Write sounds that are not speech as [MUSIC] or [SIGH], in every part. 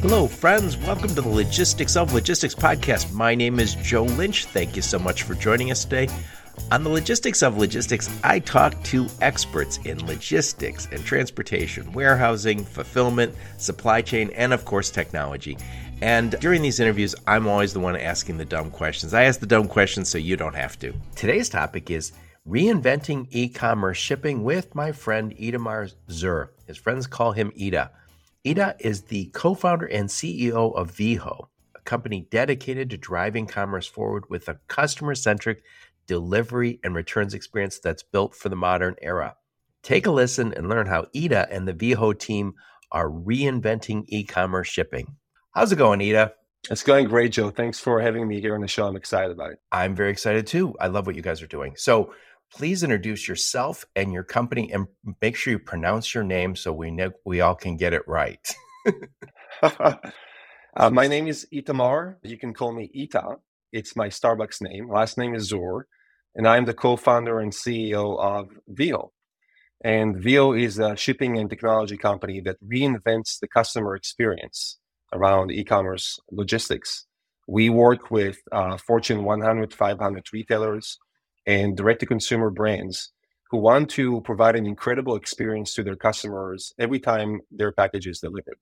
Hello, friends. Welcome to the Logistics of Logistics podcast. My name is Joe Lynch. Thank you so much for joining us today. On the Logistics of Logistics, I talk to experts in logistics and transportation, warehousing, fulfillment, supply chain, and of course, technology. And during these interviews, I'm always the one asking the dumb questions. I ask the dumb questions so you don't have to. Today's topic is reinventing e commerce shipping with my friend Itamar Zur. His friends call him Ita. Ita is the co founder and CEO of Veho, a company dedicated to driving commerce forward with a customer centric delivery and returns experience that's built for the modern era. Take a listen and learn how Ita and the Veho team are reinventing e commerce shipping. How's it going, Ita? It's going great, Joe. Thanks for having me here on the show. I'm excited about it. I'm very excited too. I love what you guys are doing. So, please introduce yourself and your company and make sure you pronounce your name so we know we all can get it right. [LAUGHS] uh, my name is Itamar. You can call me Ita. It's my Starbucks name. Last name is Zur. And I'm the co founder and CEO of Veho. And Veho is a shipping and technology company that reinvents the customer experience around e commerce logistics. We work with uh, Fortune 100, 500 retailers and direct to consumer brands who want to provide an incredible experience to their customers every time their package is delivered.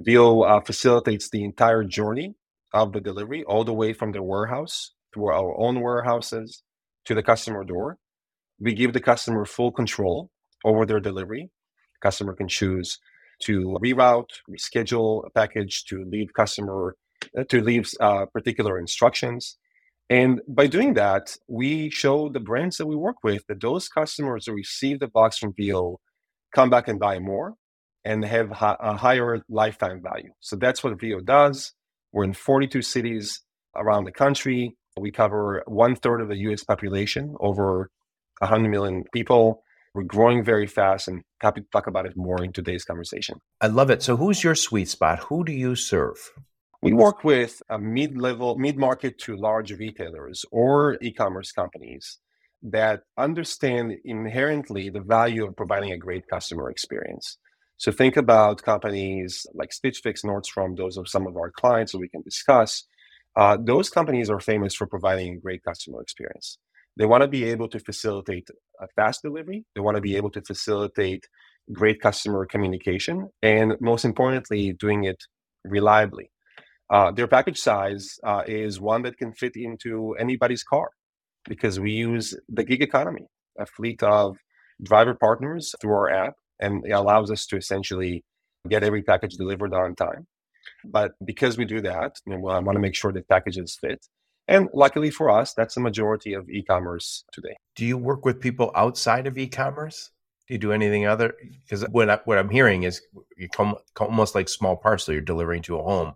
Veho uh, facilitates the entire journey of the delivery, all the way from the warehouse through our own warehouses to the customer door. We give the customer full control over their delivery. Customer can choose to reroute, reschedule a package, to leave customer uh, to leave uh, particular instructions. And by doing that, we show the brands that we work with that those customers who receive the box from Veho come back and buy more and have a higher lifetime value. So that's what Veho does. We're in 42 cities around the country. We cover one third of the US population, over 100 million people. We're growing very fast and happy to talk about it more in today's conversation. I love it. So, who's your sweet spot? Who do you serve? We work with a mid-level, mid-market to large retailers or e-commerce companies that understand inherently the value of providing a great customer experience. So think about companies like Stitch Fix, Nordstrom, those are some of our clients that we can discuss. Uh, those companies are famous for providing a great customer experience. They want to be able to facilitate a fast delivery. They want to be able to facilitate great customer communication, and most importantly, doing it reliably. Uh, their package size uh, is one that can fit into anybody's car because we use the gig economy, a fleet of driver partners through our app, and it allows us to essentially get every package delivered on time. But because we do that, you know, I want to make sure that packages fit. And luckily for us, that's the majority of e-commerce today. Do you work with people outside of e-commerce? Do you do anything other? Because what, I, what I'm hearing is you come almost like small parcel. You're delivering to a home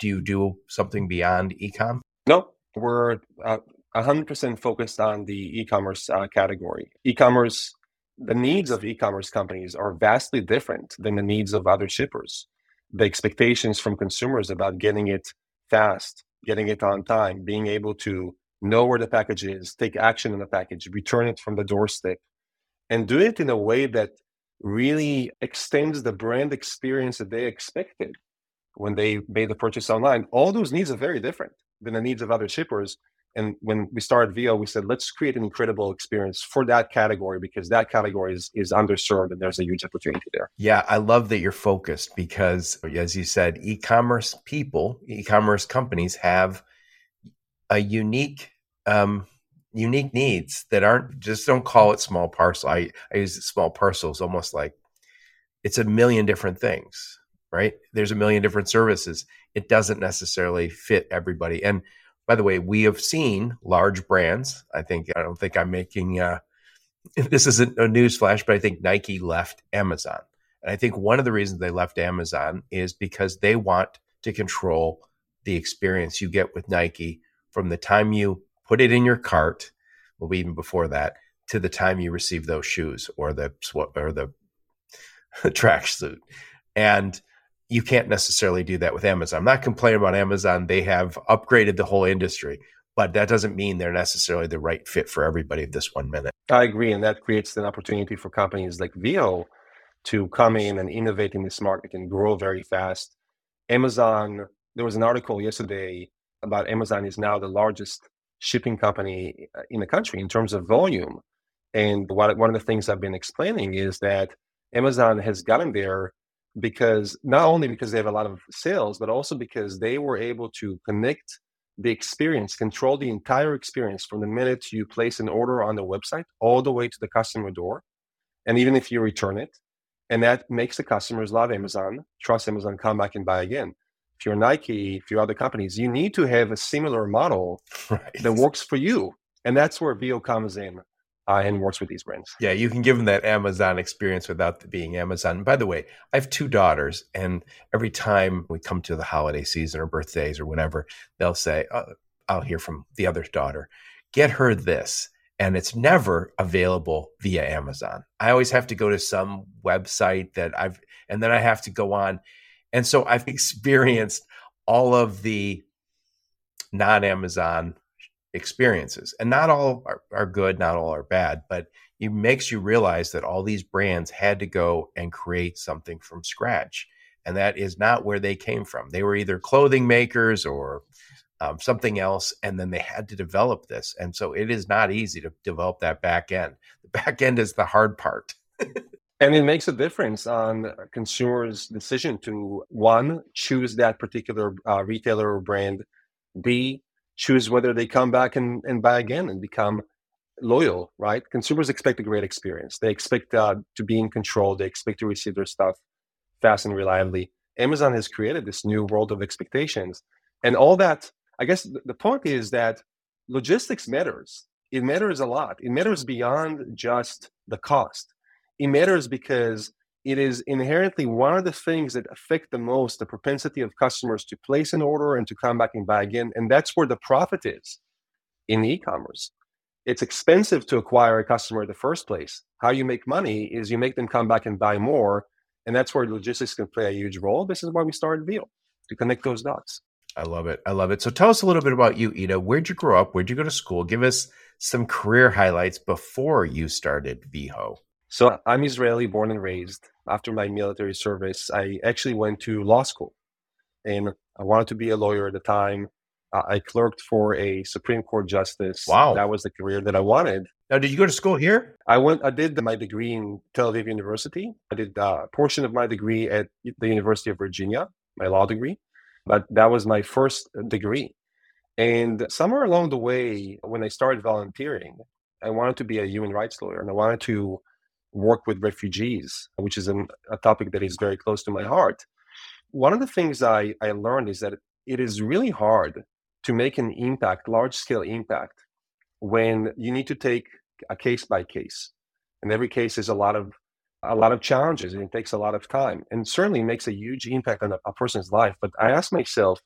do you do something beyond ecom? No, we're uh, 100% focused on the e-commerce uh, category. E-commerce, the needs of e-commerce companies are vastly different than the needs of other shippers. The expectations from consumers about getting it fast, getting it on time, being able to know where the package is, take action on the package, return it from the doorstep, and do it in a way that really extends the brand experience that they expected when they made the purchase online. All those needs are very different than the needs of other shippers. And when we started Veho, we said, let's create an incredible experience for that category because that category is, is underserved and there's a huge opportunity there. Yeah, I love that you're focused because, as you said, e commerce people, e commerce companies have a unique, um, unique needs that aren't just don't call it small parcel. I, I use small parcels almost like it's a million different things right? There's a million different services. It doesn't necessarily fit everybody. And by the way, we have seen large brands. I think I don't think I'm making uh, [LAUGHS] this isn't a news flash, but I think Nike left Amazon. And I think one of the reasons they left Amazon is because they want to control the experience you get with Nike from the time you put it in your cart, well, even before that, to the time you receive those shoes or the or the [LAUGHS] tracksuit. And you can't necessarily do that with Amazon. I'm not complaining about Amazon. They have upgraded the whole industry, but that doesn't mean they're necessarily the right fit for everybody at this one minute. I agree. And that creates an opportunity for companies like Veho to come in and innovate in this market and grow very fast Amazon, there was an article yesterday about Amazon is now the largest shipping company uh, in the country in terms of volume. And one of the things I've been explaining is that Amazon has gotten there because not only because they have a lot of sales, but also because they were able to connect the experience, control the entire experience from the minute you place an order on the website all the way to the customer door. And even if you return it, and that makes the customers love Amazon, trust Amazon, come back and buy again. If you're Nike, if you're other companies, you need to have a similar model [LAUGHS] right. that works for you. And that's where Veho comes in uh, and works with these brands. Yeah, you can give them that Amazon experience without being Amazon. By the way, I have two daughters, and every time we come to the holiday season or birthdays or whatever, they'll say, oh, I'll hear from the other daughter, get her this. And it's never available via Amazon. I always have to go to some website that I've, and then I have to go on. And so I've [LAUGHS] experienced all of the non Amazon experiences. And not all are, are good, not all are bad, but it makes you realize that all these brands had to go and create something from scratch. And that is not where they came from. They were either clothing makers or um, something else, and then they had to develop this. And so it is not easy to develop that back end. The back end is the hard part. and it makes a difference on consumers' decision to one, choose that particular uh, retailer or brand, B, choose whether they come back and, and buy again and become loyal, right? Consumers expect a great experience. They expect uh, to be in control. They expect to receive their stuff fast and reliably. Amazon has created this new world of expectations. And all that, I guess the point is that logistics matters. It matters a lot. It matters beyond just the cost. It matters because it is inherently one of the things that affect the most the propensity of customers to place an order and to come back and buy again. And that's where the profit is in e-commerce. It's expensive to acquire a customer in the first place. How you make money is you make them come back and buy more. And that's where logistics can play a huge role. This is why we started Veho to connect those dots. I love it. I love it. So tell us a little bit about you, Ita. Where'd you grow up? Where'd you go to school? Give us some career highlights before you started Veho. So I'm Israeli, born and raised. After my military service, I actually went to law school, and I wanted to be a lawyer at the time. Uh, I clerked for a Supreme Court justice. Wow, that was the career that I wanted. Now, did you go to school here? I went. I did my degree in Tel Aviv University. I did a portion of my degree at the University of Virginia, my law degree, but that was my first degree. And somewhere along the way, when I started volunteering, I wanted to be a human rights lawyer, and I wanted to work with refugees, which is an, a topic that is very close to my heart. One of the things I, I learned is that it is really hard to make an impact, large scale impact, when you need to take a case by case. And every case is a lot of a lot of challenges and it takes a lot of time and certainly makes a huge impact on a, a person's life. But I asked myself,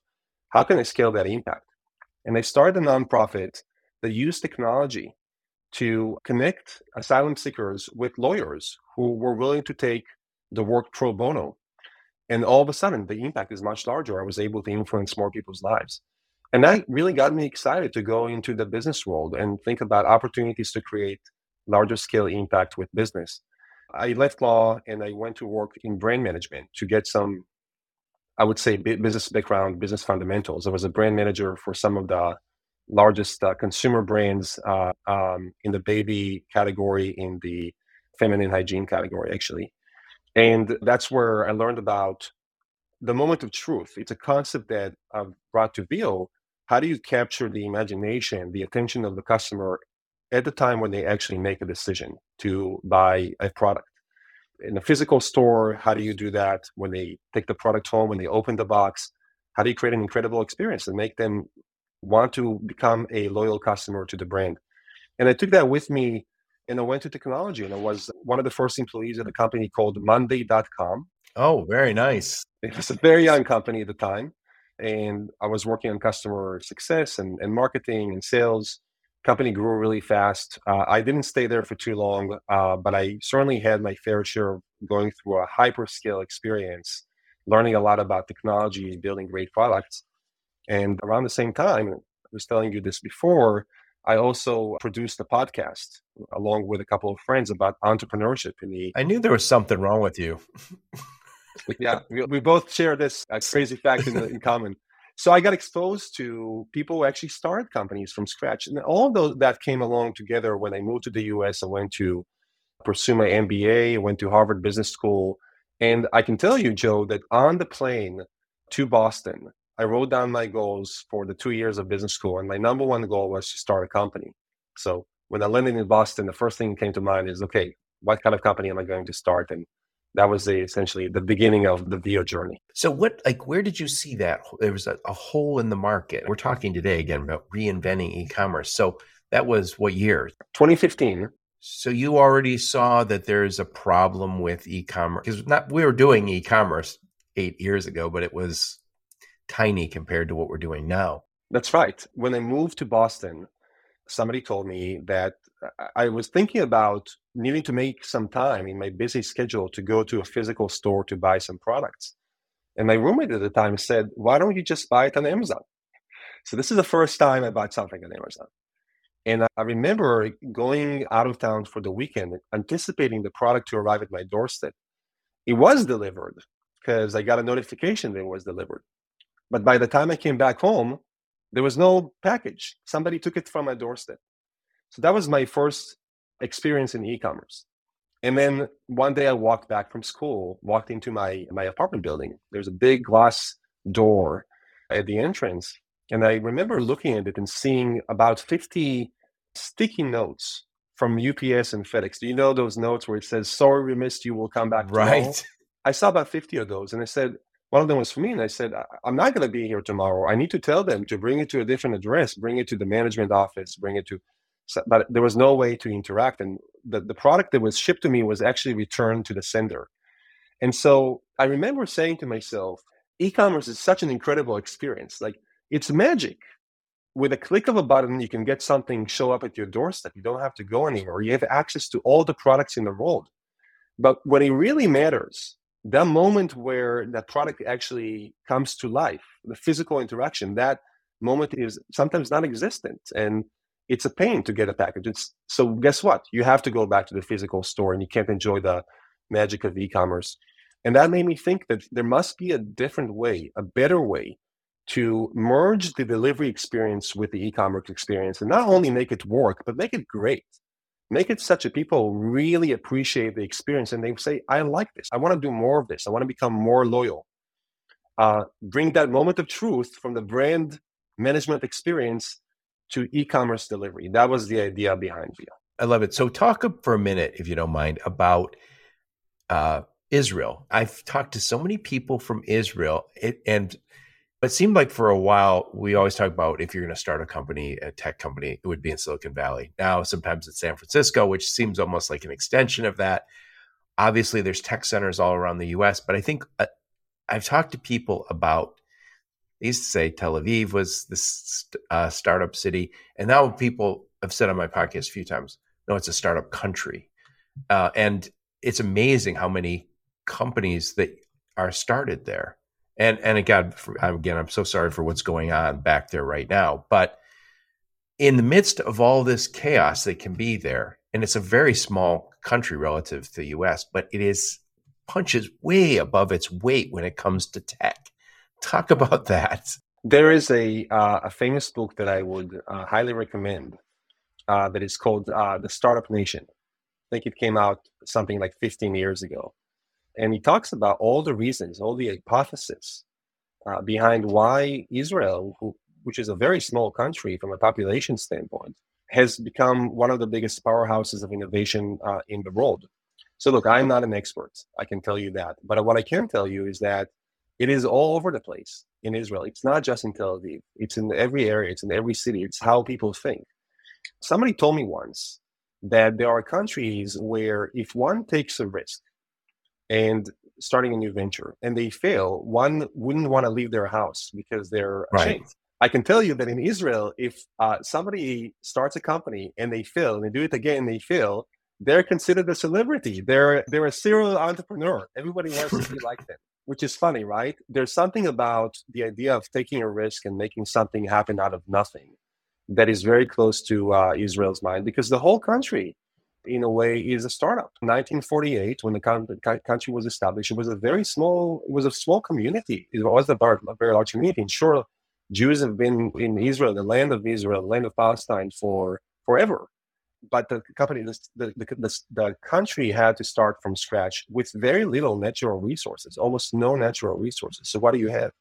how can I scale that impact? And I started a nonprofit that used technology to connect asylum seekers with lawyers who were willing to take the work pro bono. And all of a sudden, the impact is much larger. I was able to influence more people's lives. And that really got me excited to go into the business world and think about opportunities to create larger scale impact with business. I left law and I went to work in brand management to get some, I would say, business background, business fundamentals. I was a brand manager for some of the largest uh, consumer brands uh, um, in the baby category, in the feminine hygiene category, actually. And that's where I learned about the moment of truth. It's a concept that I've brought to Veho. How do you capture the imagination, the attention of the customer at the time when they actually make a decision to buy a product? In a physical store, how do you do that when they take the product home, when they open the box? How do you create an incredible experience and make them want to become a loyal customer to the brand. And I took that with me and I went to technology and I was one of the first employees at a company called Monday.com. Oh, very nice. It was a very young company at the time. And I was working on customer success and, and marketing and sales. Company grew really fast. Uh, I didn't stay there for too long, uh, but I certainly had my fair share of going through a hyper hyperscale experience, learning a lot about technology, and building great products. And around the same time, I was telling you this before, I also produced a podcast along with a couple of friends about entrepreneurship in the I knew there was something wrong with you. [LAUGHS] yeah, we, we, both share this uh, crazy fact in, in common. So I got exposed to people who actually started companies from scratch, and all of those that came along together when I moved to the U.S. I went to pursue my MBA. I went to Harvard Business School, and I can tell you, Joe, that on the plane to Boston, I wrote down my goals for the two years of business school, and my number one goal was to start a company. So when I landed in Boston, the first thing that came to mind is, okay, what kind of company am I going to start? And that was the, essentially the beginning of the Veho journey. So what, like, where did you see that? There was a, a hole in the market. We're talking today again about reinventing e-commerce. So that was what year? 2015. So you already saw that there's a problem with e-commerce because not we were doing e-commerce eight years ago, but it was tiny compared to what we're doing now. That's right. When I moved to Boston, somebody told me that I was thinking about needing to make some time in my busy schedule to go to a physical store to buy some products. And my roommate at the time said, Why don't you just buy it on Amazon? So this is the first time I bought something on Amazon. And I remember going out of town for the weekend, anticipating the product to arrive at my doorstep. It was delivered because I got a notification that it was delivered. But by the time I came back home, there was no package. Somebody took it from my doorstep. So that was my first experience in e-commerce. And then one day I walked back from school, walked into my my apartment building. There's a big glass door at the entrance. And I remember looking at it and seeing about 50 sticky notes from UPS and FedEx. Do you know those notes where it says, sorry we missed you, we'll come back tomorrow? Right. I saw about 50 of those and I said, one of them was for me. And I said, I'm not going to be here tomorrow. I need to tell them to bring it to a different address, bring it to the management office, bring it to, but there was no way to interact. And the, the product that was shipped to me was actually returned to the sender. And so I remember saying to myself, e-commerce is such an incredible experience. Like it's magic. With a click of a button, you can get something show up at your doorstep. You don't have to go anywhere. You have access to all the products in the world. But when it really matters that moment where that product actually comes to life, the physical interaction, that moment is sometimes non-existent, and it's a pain to get a package. It's, so guess what? You have to go back to the physical store, and you can't enjoy the magic of e-commerce. And that made me think that there must be a different way, a better way to merge the delivery experience with the e-commerce experience and not only make it work, but make it great make it such that people really appreciate the experience and they say, I like this. I want to do more of this. I want to become more loyal. Uh, bring that moment of truth from the brand management experience to e-commerce delivery. That was the idea behind Veho. I love it. So talk for a minute, if you don't mind, about uh, Israel. I've talked to so many people from Israel, and it seemed like for a while we always talk about if you're going to start a company, a tech company, it would be in Silicon Valley. Now sometimes it's San Francisco, which seems almost like an extension of that. Obviously, there's tech centers all around the U.S., but I think uh, I've talked to people about. They used to say Tel Aviv was this uh, startup city, and now people have said on my podcast a few times, no, it's a startup country, uh, and it's amazing how many companies that are started there and and again, again, I'm so sorry for what's going on back there right now. But in the midst of all this chaos that can be there, and it's a very small country relative to the U.S., but it is punches way above its weight when it comes to tech. Talk about that. There is a uh, a famous book that I would uh, highly recommend. Uh, that is called uh, The Startup Nation. I think it came out something like 15 years ago and he talks about all the reasons, all the hypotheses uh, behind why Israel, who, which is a very small country from a population standpoint, has become one of the biggest powerhouses of innovation uh, in the world. So, look, I'm not an expert. I can tell you that. But what I can tell you is that it is all over the place in Israel. It's not just in Tel Aviv, it's in every area, it's in every city. It's how people think. Somebody told me once that there are countries where if one takes a risk, and starting a new venture and they fail, one wouldn't want to leave their house because they're ashamed. I can tell you that in Israel, if uh, somebody starts a company and they fail and they do it again and they fail, they're considered a celebrity. They're they're a serial entrepreneur. Everybody wants to be like them, which is funny, right? There's something about the idea of taking a risk and making something happen out of nothing that is very close to uh, Israel's mind because the whole country in a way, is a startup. 1948, when the country was established, it was a very small, it was a small community. It was a very large community. And sure, Jews have been in Israel, the land of Israel, the land of Palestine, for forever. But the company, the, the, the, the country had to start from scratch with very little natural resources, almost no natural resources. So what do you have?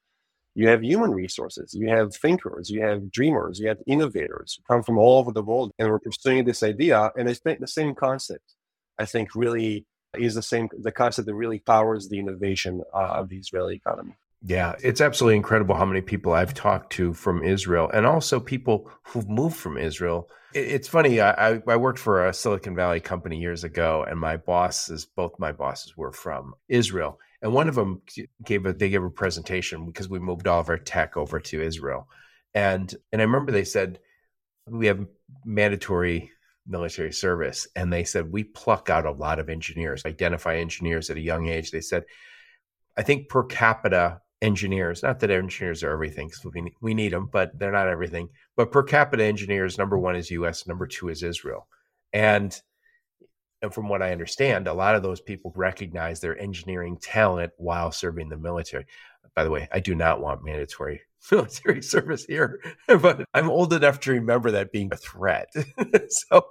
You have human resources, you have thinkers, you have dreamers, you have innovators who come from all over the world and we're pursuing this idea. And it's the same concept, I think, really is the same, the concept that really powers the innovation uh, of the Israeli economy. Yeah, it's absolutely incredible how many people I've talked to from Israel and also people who've moved from Israel. It's funny, I, I worked for a Silicon Valley company years ago, and my bosses, both my bosses were from Israel. And one of them gave a they gave a presentation because we moved all of our tech over to Israel. And and I remember they said we have mandatory military service and they said we pluck out a lot of engineers, identify engineers at a young age. They said I think per capita engineers, not that engineers are everything, we, we need them, but they're not everything. But per capita engineers, number one is US, number two is Israel. And and from what I understand, a lot of those people recognize their engineering talent while serving the military. By the way, I do not want mandatory [LAUGHS] military service here, [LAUGHS] but I'm old enough to remember that being a threat. [LAUGHS] so,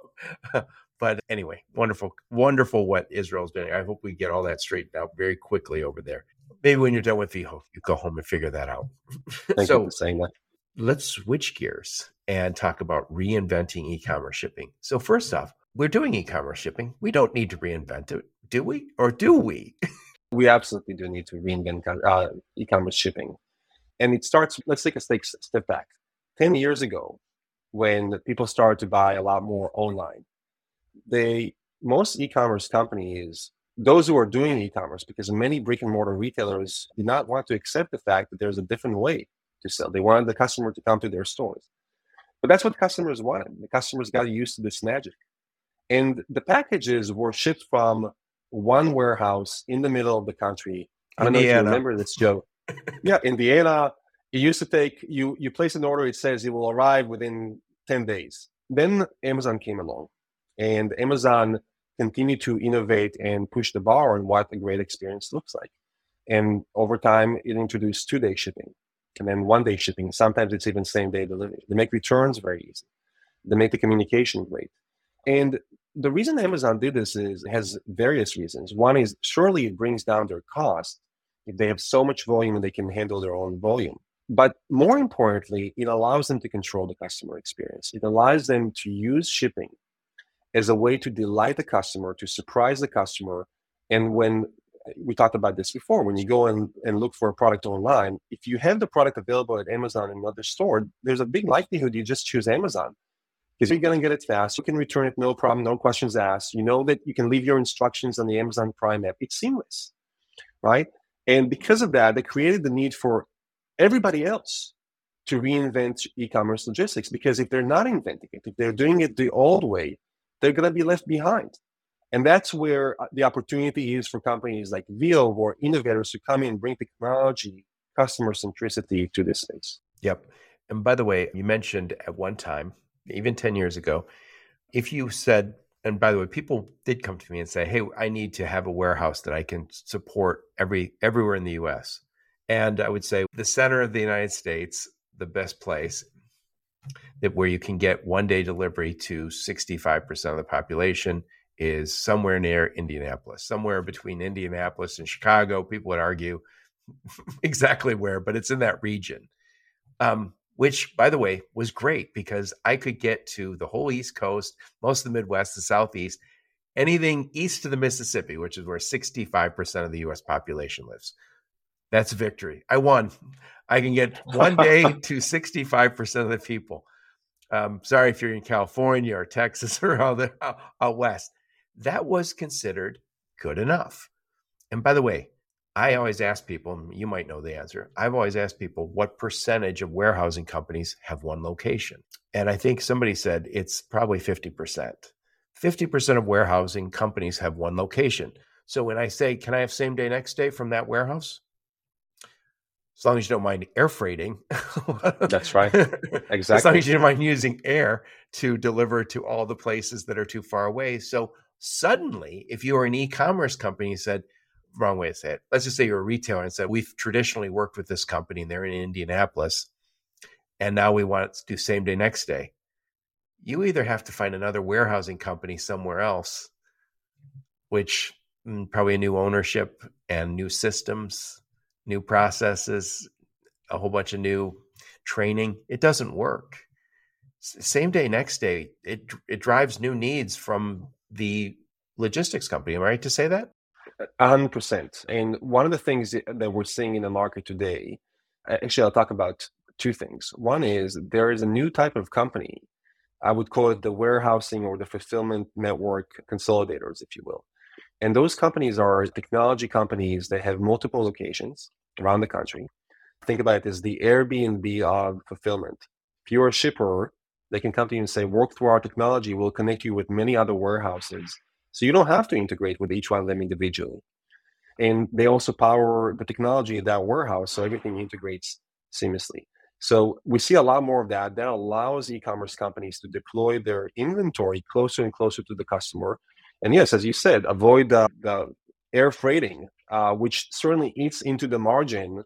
but anyway, wonderful, wonderful what Israel's doing. I hope we get all that straightened out very quickly over there maybe when you're done with Veho, you go home and figure that out. Thank so, you for saying that. Let's switch gears and talk about reinventing e-commerce shipping. So first off, we're doing e-commerce shipping. We don't need to reinvent it, do we? Or do we? [LAUGHS] we absolutely do need to reinvent uh, e-commerce shipping. And it starts, let's take a step back. 10 years ago, when people started to buy a lot more online, they most e-commerce companies those who are doing e-commerce because many brick and mortar retailers did not want to accept the fact that there's a different way to sell. They wanted the customer to come to their stores. But that's what customers wanted. The customers got used to this magic. And the packages were shipped from one warehouse in the middle of the country. I don't Indiana. know if you remember this, Joe. [LAUGHS] yeah, Indiana. It used to take you you place an order, it says it will arrive within 10 days. Then Amazon came along. And Amazon continue to innovate and push the bar on what a great experience looks like. And over time, it introduced two day shipping and then one day shipping. Sometimes it's even same day delivery. They make returns very easy. They make the communication great. And the reason Amazon did this is has various reasons. One is surely it brings down their cost if they have so much volume and they can handle their own volume. But more importantly, it allows them to control the customer experience. It allows them to use shipping as a way to delight the customer, to surprise the customer. And when we talked about this before, when you go and, and look for a product online, if you have the product available at Amazon and another store, there's a big likelihood you just choose Amazon because you're going to get it fast. You can return it, no problem, no questions asked. You know that you can leave your instructions on the Amazon Prime app. It's seamless, right? And because of that, they created the need for everybody else to reinvent e-commerce logistics because if they're not inventing it, if they're doing it the old way, they're going to be left behind. And that's where uh, the opportunity is for companies like Veho or innovators to come in and bring technology, customer centricity to this space. Yep. And by the way, you mentioned at one time, even 10 years ago, if you said, and by the way, people did come to me and say, "Hey, I need to have a warehouse that I can support every everywhere in the U.S." And I would say the center of the United States, the best place that where you can get one day delivery to 65% of the population is somewhere near Indianapolis, somewhere between Indianapolis and Chicago. People would argue [LAUGHS] exactly where, but it's in that region. Um, which, by the way, was great because I could get to the whole East Coast, most of the Midwest, the Southeast, anything east of the Mississippi, which is where 65% of the US population lives. That's victory. I won. I can get one day [LAUGHS] to 65% of the people. Um, sorry if you're in California or Texas [LAUGHS] or out, the, out west. That was considered good enough. And by the way, I always ask people, you might know the answer. I've always asked people what percentage of warehousing companies have one location. And I think somebody said it's probably 50%. 50% of warehousing companies have one location. So when I say, can I have same day, next day from that warehouse? as long as you don't mind air freighting. That's right. Exactly. [LAUGHS] as long as you don't mind using air to deliver to all the places that are too far away. So Suddenly, if you were an e-commerce company, you said, wrong way to say it. Let's just say you're a retailer and said, we've traditionally worked with this company and they're in Indianapolis. And now we want to do same day, next day. You either have to find another warehousing company somewhere else, which mm, probably a new ownership and new systems, new processes, a whole bunch of new training. It doesn't work. Same day, next day, it it drives new needs from the logistics company. Am I right to say that? Hundred percent. And one of the things that we're seeing in the market today, actually, I'll talk about two things. One is there is a new type of company. I would call it the warehousing or the fulfillment network consolidators, if you will. And those companies are technology companies that have multiple locations around the country. Think about it as the Airbnb of fulfillment. If you're a shipper, they can come to you and say, work through our technology, we'll connect you with many other warehouses so you don't have to integrate with each one of them individually. And they also power the technology in that warehouse so everything integrates seamlessly. So we see a lot more of that. That allows e-commerce companies to deploy their inventory closer and closer to the customer. And yes, as you said, avoid the, the air freighting, uh, which certainly eats into the margin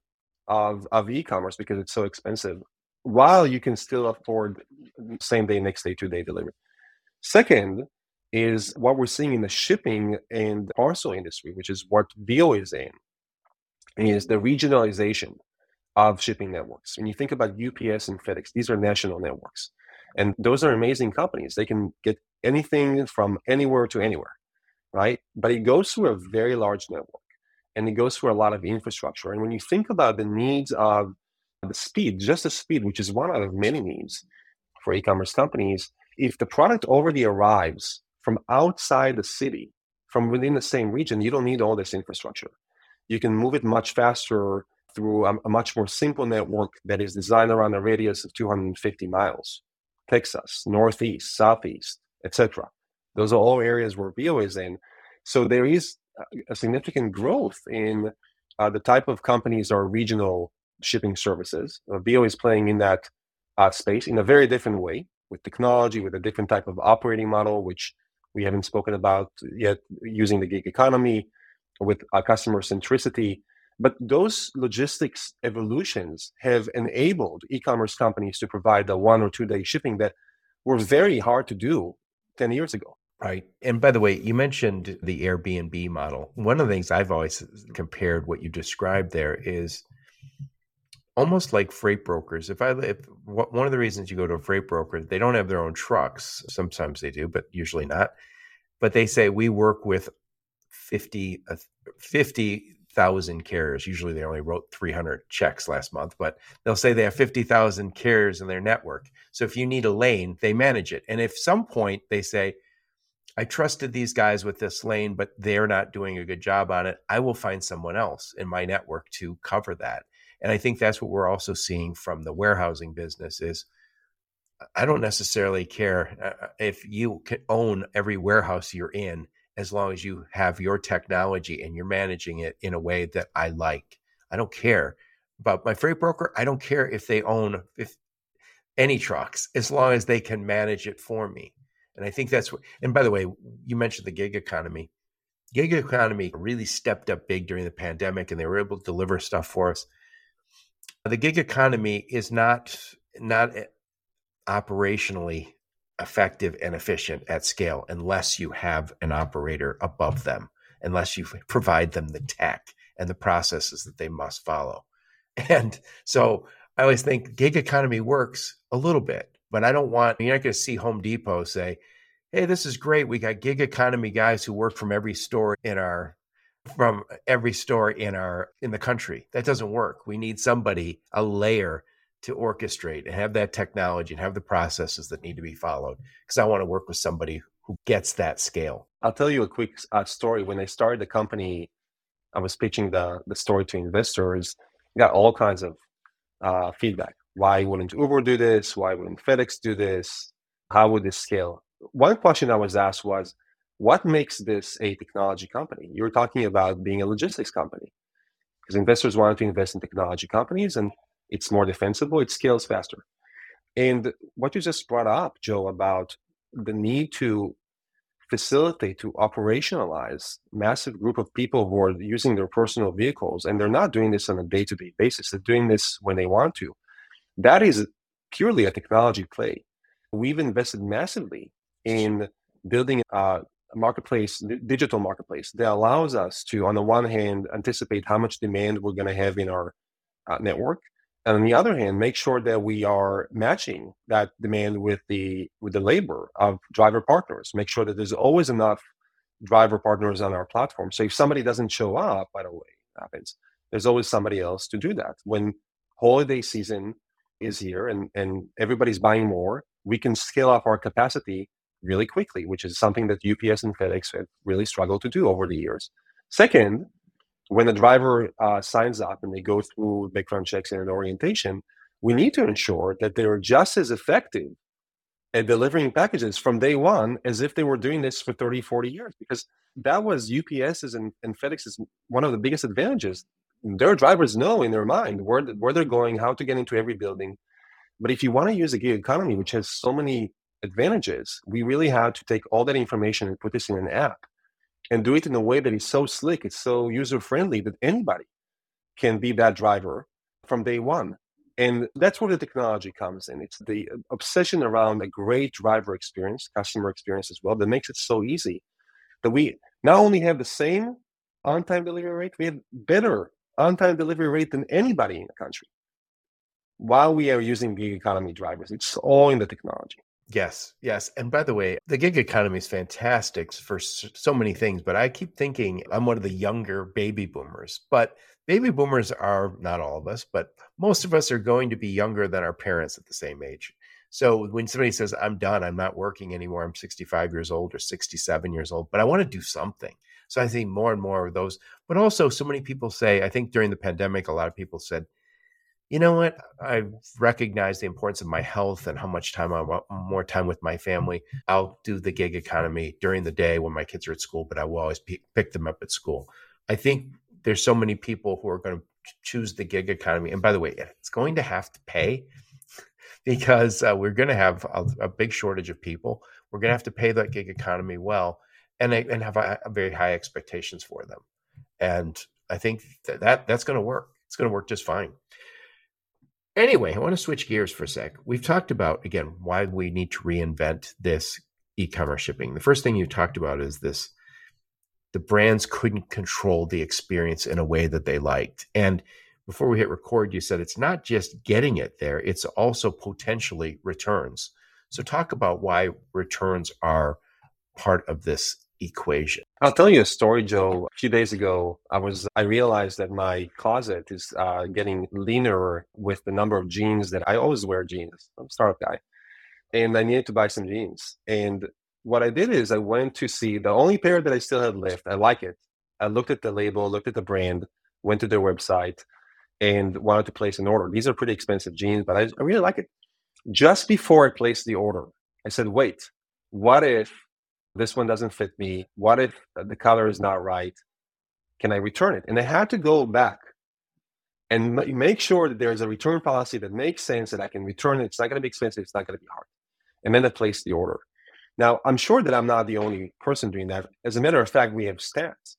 of, of e-commerce because it's so expensive, while you can still afford same day, next day, two day delivery. Second, is what we're seeing in the shipping and parcel industry, which is what Veho is in, is the regionalization of shipping networks. When you think about UPS and FedEx, these are national networks. And those are amazing companies. They can get anything from anywhere to anywhere, right? But it goes through a very large network and it goes through a lot of infrastructure. And when you think about the needs of the speed, just the speed, which is one out of many needs for e commerce companies, if the product already arrives from outside the city, from within the same region, you don't need all this infrastructure. You can move it much faster through a, a much more simple network that is designed around a radius of 250 miles. Texas, Northeast, Southeast, etc. Those are all areas where Veho is in. So there is a significant growth in uh, the type of companies or regional shipping services. Uh, Veho is playing in that uh, space in a very different way with technology, with a different type of operating model, which we haven't spoken about yet using the gig economy with a customer centricity. But those logistics evolutions have enabled e-commerce companies to provide the one or two day shipping that were very hard to do 10 years ago. Right. And by the way, you mentioned the Airbnb model. One of the things I've always compared what you described there is almost like freight brokers. If I if one of the reasons you go to a freight broker, they don't have their own trucks. Sometimes they do, but usually not. But they say we work with 50 uh, 50,000 carriers. Usually they only wrote 300 checks last month, but they'll say they have 50,000 carriers in their network. So if you need a lane, they manage it. And if some point they say I trusted these guys with this lane, but they're not doing a good job on it. I will find someone else in my network to cover that. And I think that's what we're also seeing from the warehousing business is I don't necessarily care uh, uh, if you own every warehouse you're in as long as you have your technology and you're managing it in a way that I like. I don't care about my freight broker. I don't care if they own if any trucks as long as they can manage it for me. And I think that's what, and by the way, you mentioned the gig economy. Gig economy really stepped up big during the pandemic and they were able to deliver stuff for us the gig economy is not not eh, operationally effective and efficient at scale unless you have an operator above them, unless you [LAUGHS] provide them the tech and the processes that they must follow. [LAUGHS] And so I always think gig economy works a little bit, but I don't want, you're not going to see Home Depot say, hey, this is great. We got gig economy guys who work from every store in our from every store in our in the country. That doesn't work. We need somebody, a layer to orchestrate and have that technology and have the processes that need to be followed because I want to work with somebody who gets that scale. I'll tell you a quick uh, story. When I started the company, I was pitching the, the story to investors, got all kinds of uh, feedback. Why wouldn't Uber do this? Why wouldn't FedEx do this? How would this scale? One question I was asked was, what makes this a technology company? You're talking about being a logistics company because investors want to invest in technology companies and it's more defensible, it scales faster. And what you just brought up, Joe, about the need to facilitate to operationalize massive group of people who are using their personal vehicles and they're not doing this on a day-to-day basis they're doing this when they want to that is purely a technology play we've invested massively in building a marketplace digital marketplace that allows us to on the one hand anticipate how much demand we're going to have in our uh, network and on the other hand make sure that we are matching that demand with the with the labor of driver partners. Make sure that there's always enough driver partners on our platform. So if somebody doesn't show up by the way happens there's always somebody else to do that. When holiday season is here and and everybody's buying more we can scale up our capacity really quickly which is something that ups and fedex have really struggled to do over the years second when the driver uh, signs up and they go through background checks and orientation, we need to ensure that they're just as effective at delivering packages from day one as if they were doing this for 30, 40 years. Because that was UPS's and, and FedEx's one of the biggest advantages. Their drivers know in their mind where, where they're going, how to get into every building. But if you want to use a gig economy, which has so many advantages, we really had to take all that information and put this in an app and do it in a way that is so slick, it's so user friendly that anybody can be that driver from day one. And that's where the technology comes in. It's the uh, obsession around a great driver experience, customer experience as well, that makes it so easy that we not only have the same on time delivery rate, we have better on time delivery rate than anybody in the country while we are using gig economy drivers. It's all in the technology. Yes, yes. And by the way, the gig economy is fantastic for so many things, but I keep thinking I'm one of the younger baby boomers. But baby boomers are not all of us, but most of us are going to be younger than our parents at the same age. So when somebody says, I'm done, I'm not working anymore, I'm 65 years old or 67 years old, but I want to do something. So I think more and more of those, but also so many people say, I think during the pandemic, a lot of people said, you know what? I recognize the importance of my health and how much time I want more time with my family. I'll do the gig economy during the day when my kids are at school, but I will always p- pick them up at school. I think there's so many people who are going to choose the gig economy. And by the way, it's going to have to pay [LAUGHS] because uh, we're going to have a, a, big shortage of people. We're going to have to pay that gig economy well and, and have a, a very high expectations for them. And I think that, that that's going to work. It's going to work just fine. Anyway, I want to switch gears for a sec. We've talked about, again, why we need to reinvent this e commerce shipping. The first thing you talked about is this the brands couldn't control the experience in a way that they liked. And before we hit record, you said it's not just getting it there, it's also potentially returns. So, talk about why returns are part of this equation. I'll tell you a story, Joe. A few days ago, I was I realized that my closet is uh, getting leaner with the number of jeans that I always wear jeans. I'm a startup guy, and I needed to buy some jeans. And what I did is I went to see the only pair that I still had left. I like it. I looked at the label, looked at the brand, went to their website, and wanted to place an order. These are pretty expensive jeans, but I, I really like it. Just before I placed the order, I said, "Wait, what if this one doesn't fit me. What if the color is not right? Can I return it? And I had to go back and make sure that there's a return policy that makes sense that I can return it. It's not going to be expensive. It's not going to be hard. And then I place the order. Now, I'm sure that I'm not the only person doing that. As a matter of fact, we have stats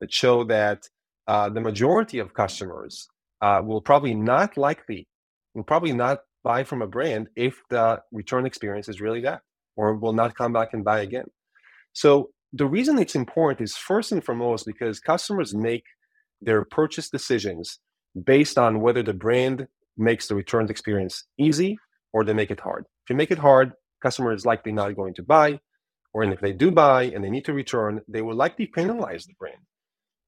that show that uh, the majority of customers uh, will probably not likely, will probably not buy from a brand if the return experience is really that, or will not come back and buy again. So the reason it's important is first and foremost because customers make their purchase decisions based on whether the brand makes the returns experience easy or they make it hard. If you make it hard, customer is likely not going to buy, or if they do buy and they need to return, they will likely penalize the brand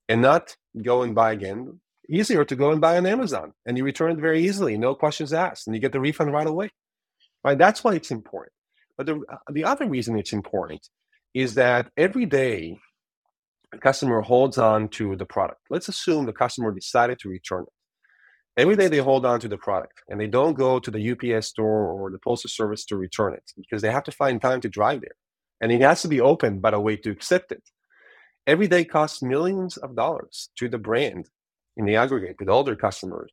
and not go and buy again. Easier to go and buy on Amazon and you return it very easily, no questions asked, and you get the refund right away. Right? That's why it's important. But the, uh, the other reason it's important is that every day a customer holds on to the product. Let's assume the customer decided to return it. Every day they hold on to the product and they don't go to the UPS store or the postal service to return it because they have to find time to drive there. And it has to be open, by the way, to accept it. Every day costs millions of dollars to the brand in the aggregate with all their customers,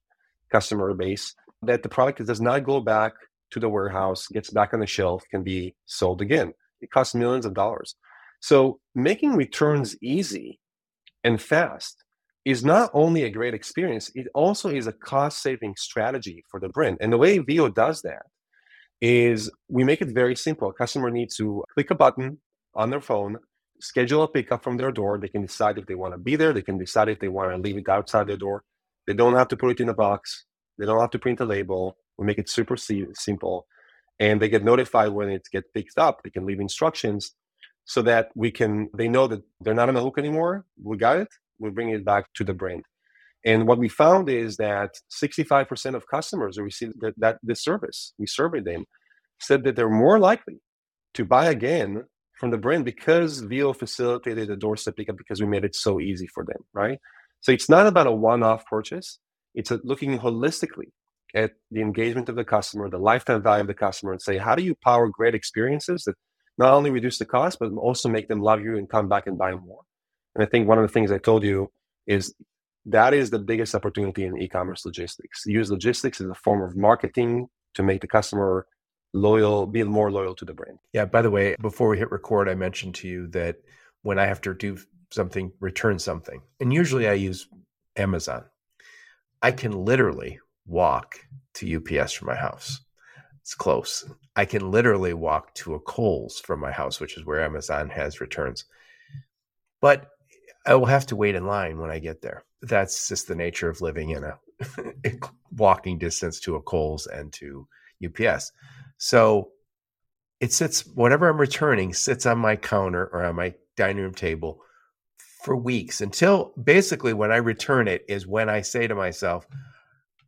customer base, that the product does not go back to the warehouse, gets back on the shelf, can be sold again. It costs millions of dollars. So making returns easy and fast is not only a great experience, it also is a cost saving strategy for the brand. And the way Veho does that is we make it very simple. A customer needs to click a button on their phone, schedule a pickup from their door. They can decide if they want to be there. They can decide if they want to leave it outside their door. They don't have to put it in a box. They don't have to print a label. We make it super simple. And they get notified when it gets picked up. They can leave instructions so that we can, they know that they're not on the hook anymore. We got it. We bring it back to the brand. And what we found is that 65% of customers who receive that, that this service, we surveyed them, said that they're more likely to buy again from the brand because Veho facilitated the doorstep pickup because we made it so easy for them, right? So it's not about a one-off purchase. It's looking holistically at the engagement of the customer, the lifetime value of the customer, and say, how do you power great experiences that not only reduce the cost, but also make them love you and come back and buy more? And I think one of the things I told you is that is the biggest opportunity in e-commerce logistics. Use logistics as a form of marketing to make the customer loyal, be more loyal to the brand. Yeah. By the way, before we hit record, I mentioned to you that when I have to do something, return something, and usually I use Amazon, I can literally walk to UPS from my house. It's close. I can literally walk to a Kohl's from my house, which is where Amazon has returns. But I will have to wait in line when I get there. That's just the nature of living in a [LAUGHS] walking distance to a Kohl's and to UPS. So it sits, whatever I'm returning sits on my counter or on my dining room table for weeks until basically when I return it is when I say to myself,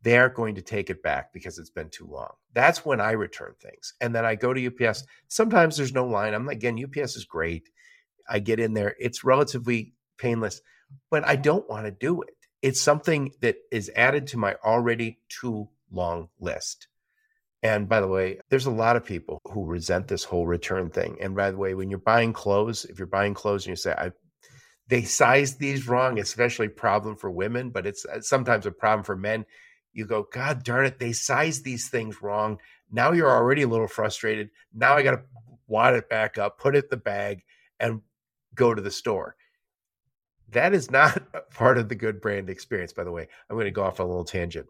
they aren't going to take it back because it's been too long. That's when I return things. And then I go to UPS. Sometimes there's no line. I'm like again, UPS is great. I get in there. It's relatively painless, but I don't want to do it. It's something that is added to my already too long list. And by the way, there's a lot of people who resent this whole return thing. And by the way, when you're buying clothes, if you're buying clothes and you say, I, they sized these wrong, especially problem for women, but it's uh, sometimes a problem for men. You go, God darn it, they sized these things wrong. Now you're already a little frustrated. Now I got to wad it back up, put it in the bag, and go to the store. That is not [LAUGHS] part of the good brand experience, by the way. I'm going to go off on a little tangent.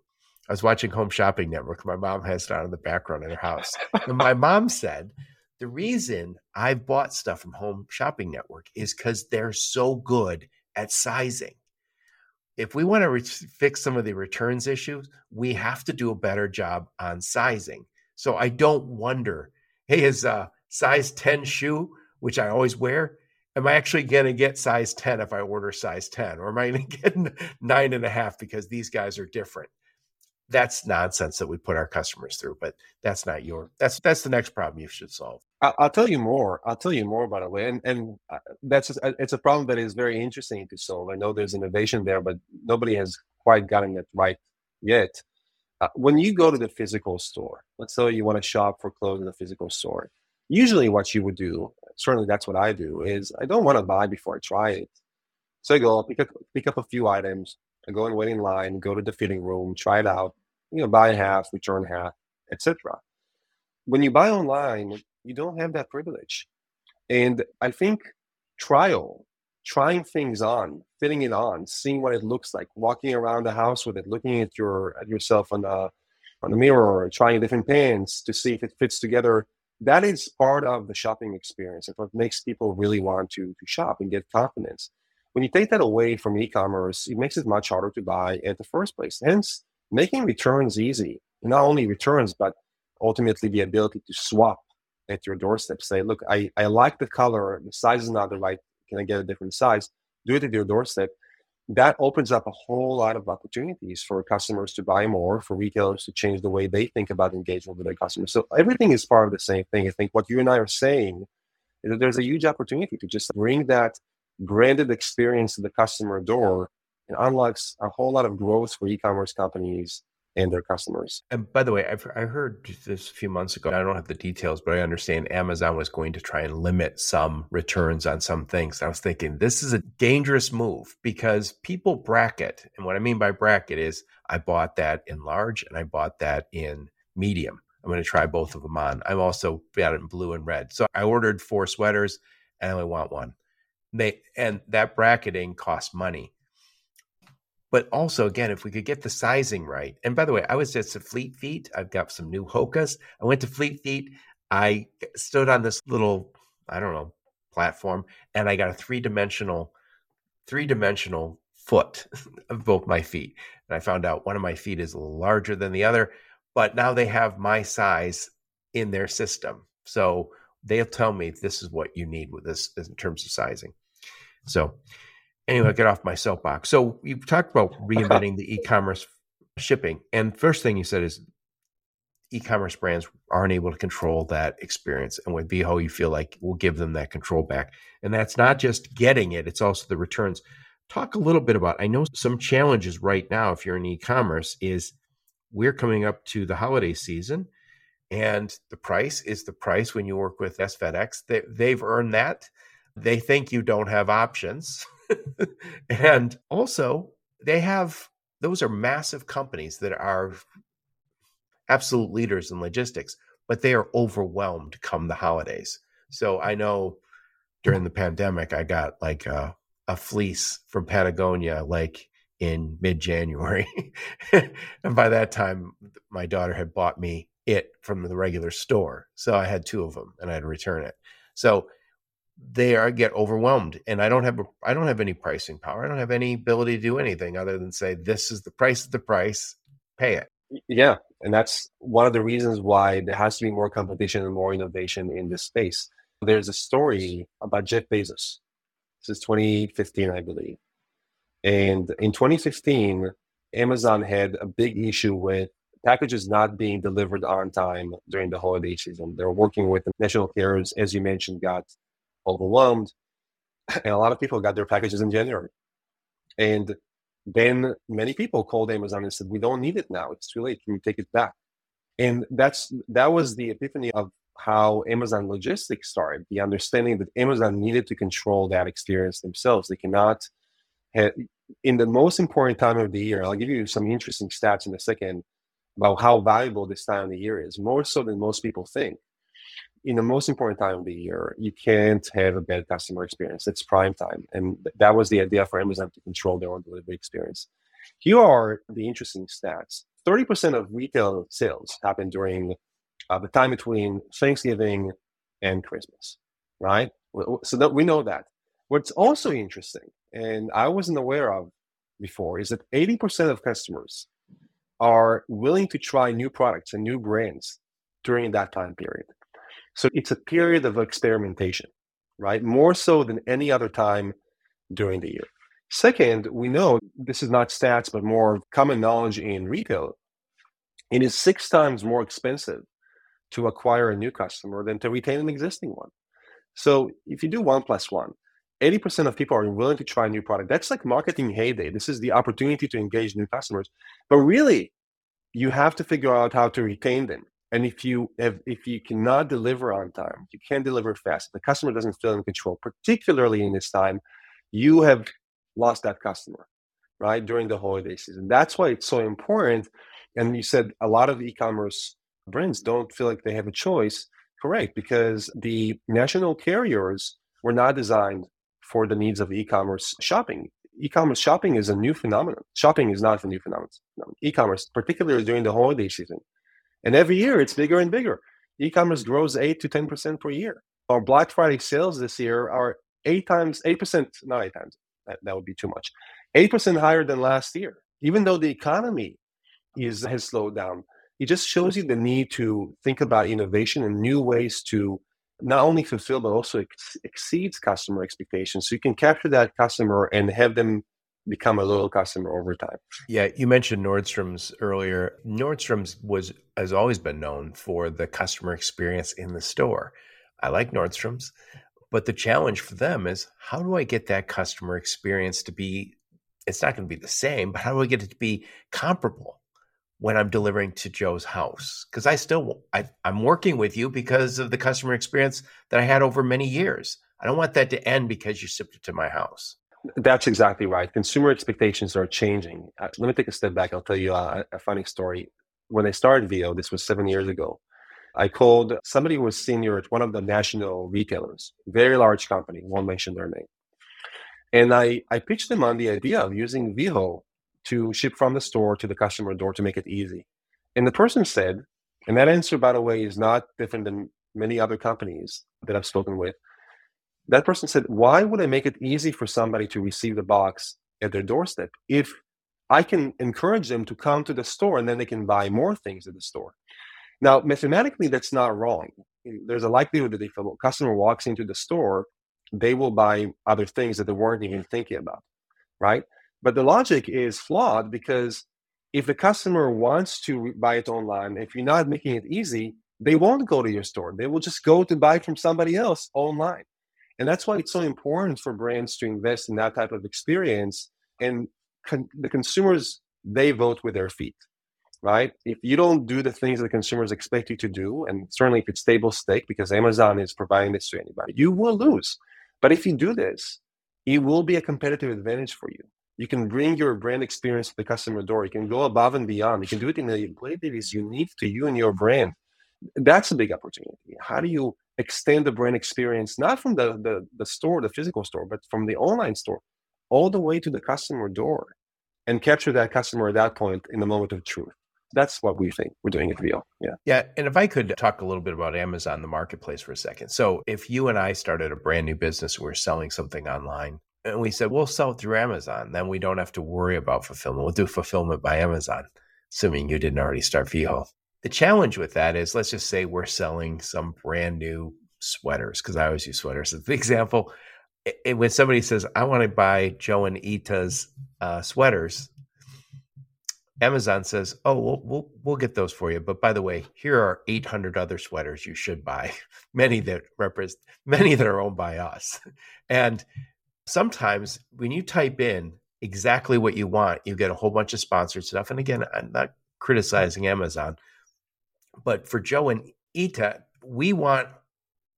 I was watching Home Shopping Network. My mom has it on in the background in her house. and my [LAUGHS] mom said, the reason I've bought stuff from Home Shopping Network is because they're so good at sizing. If we want to re- fix some of the returns issues, we have to do a better job on sizing. So I don't wonder, hey, is a size 10 shoe, which I always wear, am I actually going to get size 10 if I order size 10? Or am I going [LAUGHS] to get nine and a half because these guys are different? That's nonsense that we put our customers through, but that's not your, that's, that's the next problem you should solve. I'll, tell you more. I'll tell you more, by the way. And, and uh, that's, just, uh, it's a problem that is very interesting to solve. I know there's innovation there, but nobody has quite gotten it right yet. Uh, when you go to the physical store, let's say you want to shop for clothes in the physical store, usually what you would do certainly that's what I do, is I don't want to buy before I try it. So I go pick up, pick up a few items, I go and wait in line, go to the fitting room, try it out, you know, buy half, return half, etc. When you buy online, you don't have that privilege. And I think trial, trying things on, fitting it on, seeing what it looks like, walking around the house with it, looking at your at yourself on the on the mirror, trying different pants to see if it fits together that is part of the shopping experience. It's what makes people really want to, to shop and get confidence. When you take that away from e-commerce, it makes it much harder to buy at the first place. Hence, making returns easy. Not only returns, but ultimately the ability to swap at your doorstep. Say, look, I, I like the color, the size is not the right. Can I get a different size? Do it at your doorstep that opens up a whole lot of opportunities for customers to buy more, for retailers to change the way they think about engagement with their customers. So everything is part of the same thing. I think what you and I are saying is that there's a huge opportunity to just bring that branded experience to the customer door and unlocks a whole lot of growth for e-commerce companies and their customers. And by the way, I've, I heard this a few months ago. I don't have the details, but I understand Amazon was going to try and limit some returns on some things. I was thinking this is a dangerous move because people bracket. And what I mean by bracket is I bought that in large and I bought that in medium. I'm going to try both of them on. I'm also got it in blue and red. So I ordered four sweaters and I only want one. They and that bracketing costs money. But also, again, if we could get the sizing right. And by the way, I was just at Fleet Feet. I've got some new Hokas. I went to Fleet Feet. I stood on this little, I don't know, platform, and I got a three dimensional, three dimensional foot [LAUGHS] of both my feet. And I found out one of my feet is larger than the other, but now they have my size in their system. So they'll tell me this is what you need with this in terms of sizing. So anyway, get off my soapbox. So you talked about [LAUGHS] reinventing the e-commerce shipping, and first thing you said is e-commerce brands aren't able to control that experience, and with Veho, you feel like we'll give them that control back, and that's not just getting it; it's also the returns. Talk a little bit about. I know some challenges right now if you're in e-commerce is we're coming up to the holiday season. And the price is the price when you work with SFedEx. They, they've earned that. They think you don't have options. [LAUGHS] and also, they have those are massive companies that are absolute leaders in logistics, but they are overwhelmed come the holidays. So I know during the pandemic, I got like a, a fleece from Patagonia, like in mid January. [LAUGHS] and by that time, my daughter had bought me it from the regular store. So I had two of them and I had to return it. So they are get overwhelmed and i don't have i don't have any pricing power i don't have any ability to do anything other than say this is the price of the price pay it. Yeah and that's one of the reasons why there has to be more competition and more innovation in this space. There's a story about jeff bezos. This is 2015 i believe and in 2016 amazon had a big issue with packages not being delivered on time during the holiday season. They're working with the national carriers as you mentioned got overwhelmed. And a lot of people got their packages in January. And then many people called Amazon and said, We don't need it now. It's too late. Can you take it back? And that's that was the epiphany of how Amazon logistics started, the understanding that Amazon needed to control that experience themselves. They cannot have, in the most important time of the year, I'll give you some interesting stats in a second about how valuable this time of the year is, more so than most people think in the most important time of the year, you can't have a bad customer experience. It's prime time. And that was the idea for Amazon to control their own delivery experience. Here are the interesting stats 30% of retail sales happen during uh, the time between Thanksgiving and Christmas, right? So that we know that. What's also interesting, and I wasn't aware of before, is that 80% of customers are willing to try new products and new brands during that time period. So it's a period of experimentation, right? More so than any other time during the year. Second, we know this is not stats, but more common knowledge in retail. It is six times more expensive to acquire a new customer than to retain an existing one. So if you do one plus one, 80% of people are willing to try a new product. That's like marketing heyday. This is the opportunity to engage new customers. But really, you have to figure out how to retain them. And if you have, if you cannot deliver on time, you can't deliver fast. The customer doesn't feel in control, particularly in this time. You have lost that customer, right during the holiday season. That's why it's so important. And you said a lot of e-commerce brands don't feel like they have a choice. Correct, because the national carriers were not designed for the needs of e-commerce shopping. E-commerce shopping is a new phenomenon. Shopping is not a new phenomenon. E-commerce, particularly during the holiday season, and every year it's bigger and bigger. E-commerce grows eight to ten percent per year. Our Black Friday sales this year are eight times, eight percent, not eight times. That, that would be too much. Eight percent higher than last year, even though the economy is has slowed down. It just shows you the need to think about innovation and new ways to not only fulfill but also ex- exceeds customer expectations. So you can capture that customer and have them become a loyal customer over time. Yeah, you mentioned Nordstrom's earlier. Nordstrom's was has always been known for the customer experience in the store. I like Nordstrom's, but the challenge for them is how do I get that customer experience to be it's not going to be the same, but how do I get it to be comparable when I'm delivering to Joe's house? Because I still I, I'm working with you because of the customer experience that I had over many years. I don't want that to end because you shipped it to my house. That's exactly right. Consumer expectations are changing. Uh, let me take a step back. I'll tell you a, a funny story. When I started Veho, this was seven years ago. I called somebody who was senior at one of the national retailers, very large company, won't mention their name. And I, I pitched them on the idea of using Veho to ship from the store to the customer door to make it easy. And the person said, and that answer, by the way, is not different than many other companies that I've spoken with. That person said, Why would I make it easy for somebody to receive the box at their doorstep if I can encourage them to come to the store and then they can buy more things at the store? Now, mathematically, that's not wrong. Mm, there's a likelihood that if a customer walks into the store, they will buy other things that they weren't even thinking about, right? But the logic is flawed because if the customer wants to buy it online, if you're not making it easy, they won't go to your store. They will just go to buy from somebody else online. And that's why it's so important for brands to invest in that type of experience. And con- the consumers, they vote with their feet, right? If you don't do the things that consumers expect you to do, and certainly if it's table stake, because Amazon is providing this to anybody, you will lose. But if you do this, it will be a competitive advantage for you. You can bring your brand experience to the customer door. You can go above and beyond. You can do it in a way that is unique to you and your brand. That's a big opportunity. How do you extend the brand experience, not from the, the, the store, the physical store, but from the online store, all the way to the customer door and capture that customer at that point in the moment of truth? that's what we think we're doing at Veho. Yeah. Yeah. And if I could talk a little bit about Amazon, the marketplace for a second. So if you and I started a brand new business, we're selling something online and we said, we'll sell it through Amazon. Then we don't have to worry about fulfillment. We'll do fulfillment by Amazon, assuming you didn't already start Veho. The challenge with that is let's just say we're selling some brand new sweaters, because I always use sweaters as the [LAUGHS] example. It, when somebody says, I want to buy Joe and Ita's uh, sweaters, Amazon says, "Oh, we'll, we'll we'll get those for you." But by the way, here are 800 other sweaters you should buy. [LAUGHS] Many that represent many that are owned by us. And sometimes when you type in exactly what you want, you get a whole bunch of sponsored stuff. And again, I'm not criticizing Amazon, but for Joe and Ita, we want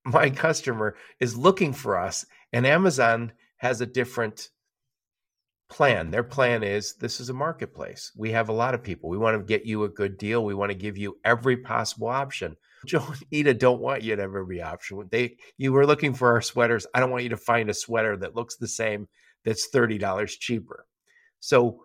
my customer is looking for us, and Amazon has a different plan. Their plan is this is a marketplace. We have a lot of people. We want to get you a good deal. We want to give you every possible option. [LAUGHS] Joe and Ita don't want you to have every option. They you were looking for our sweaters. I don't want you to find a sweater that looks the same that's $30 cheaper. So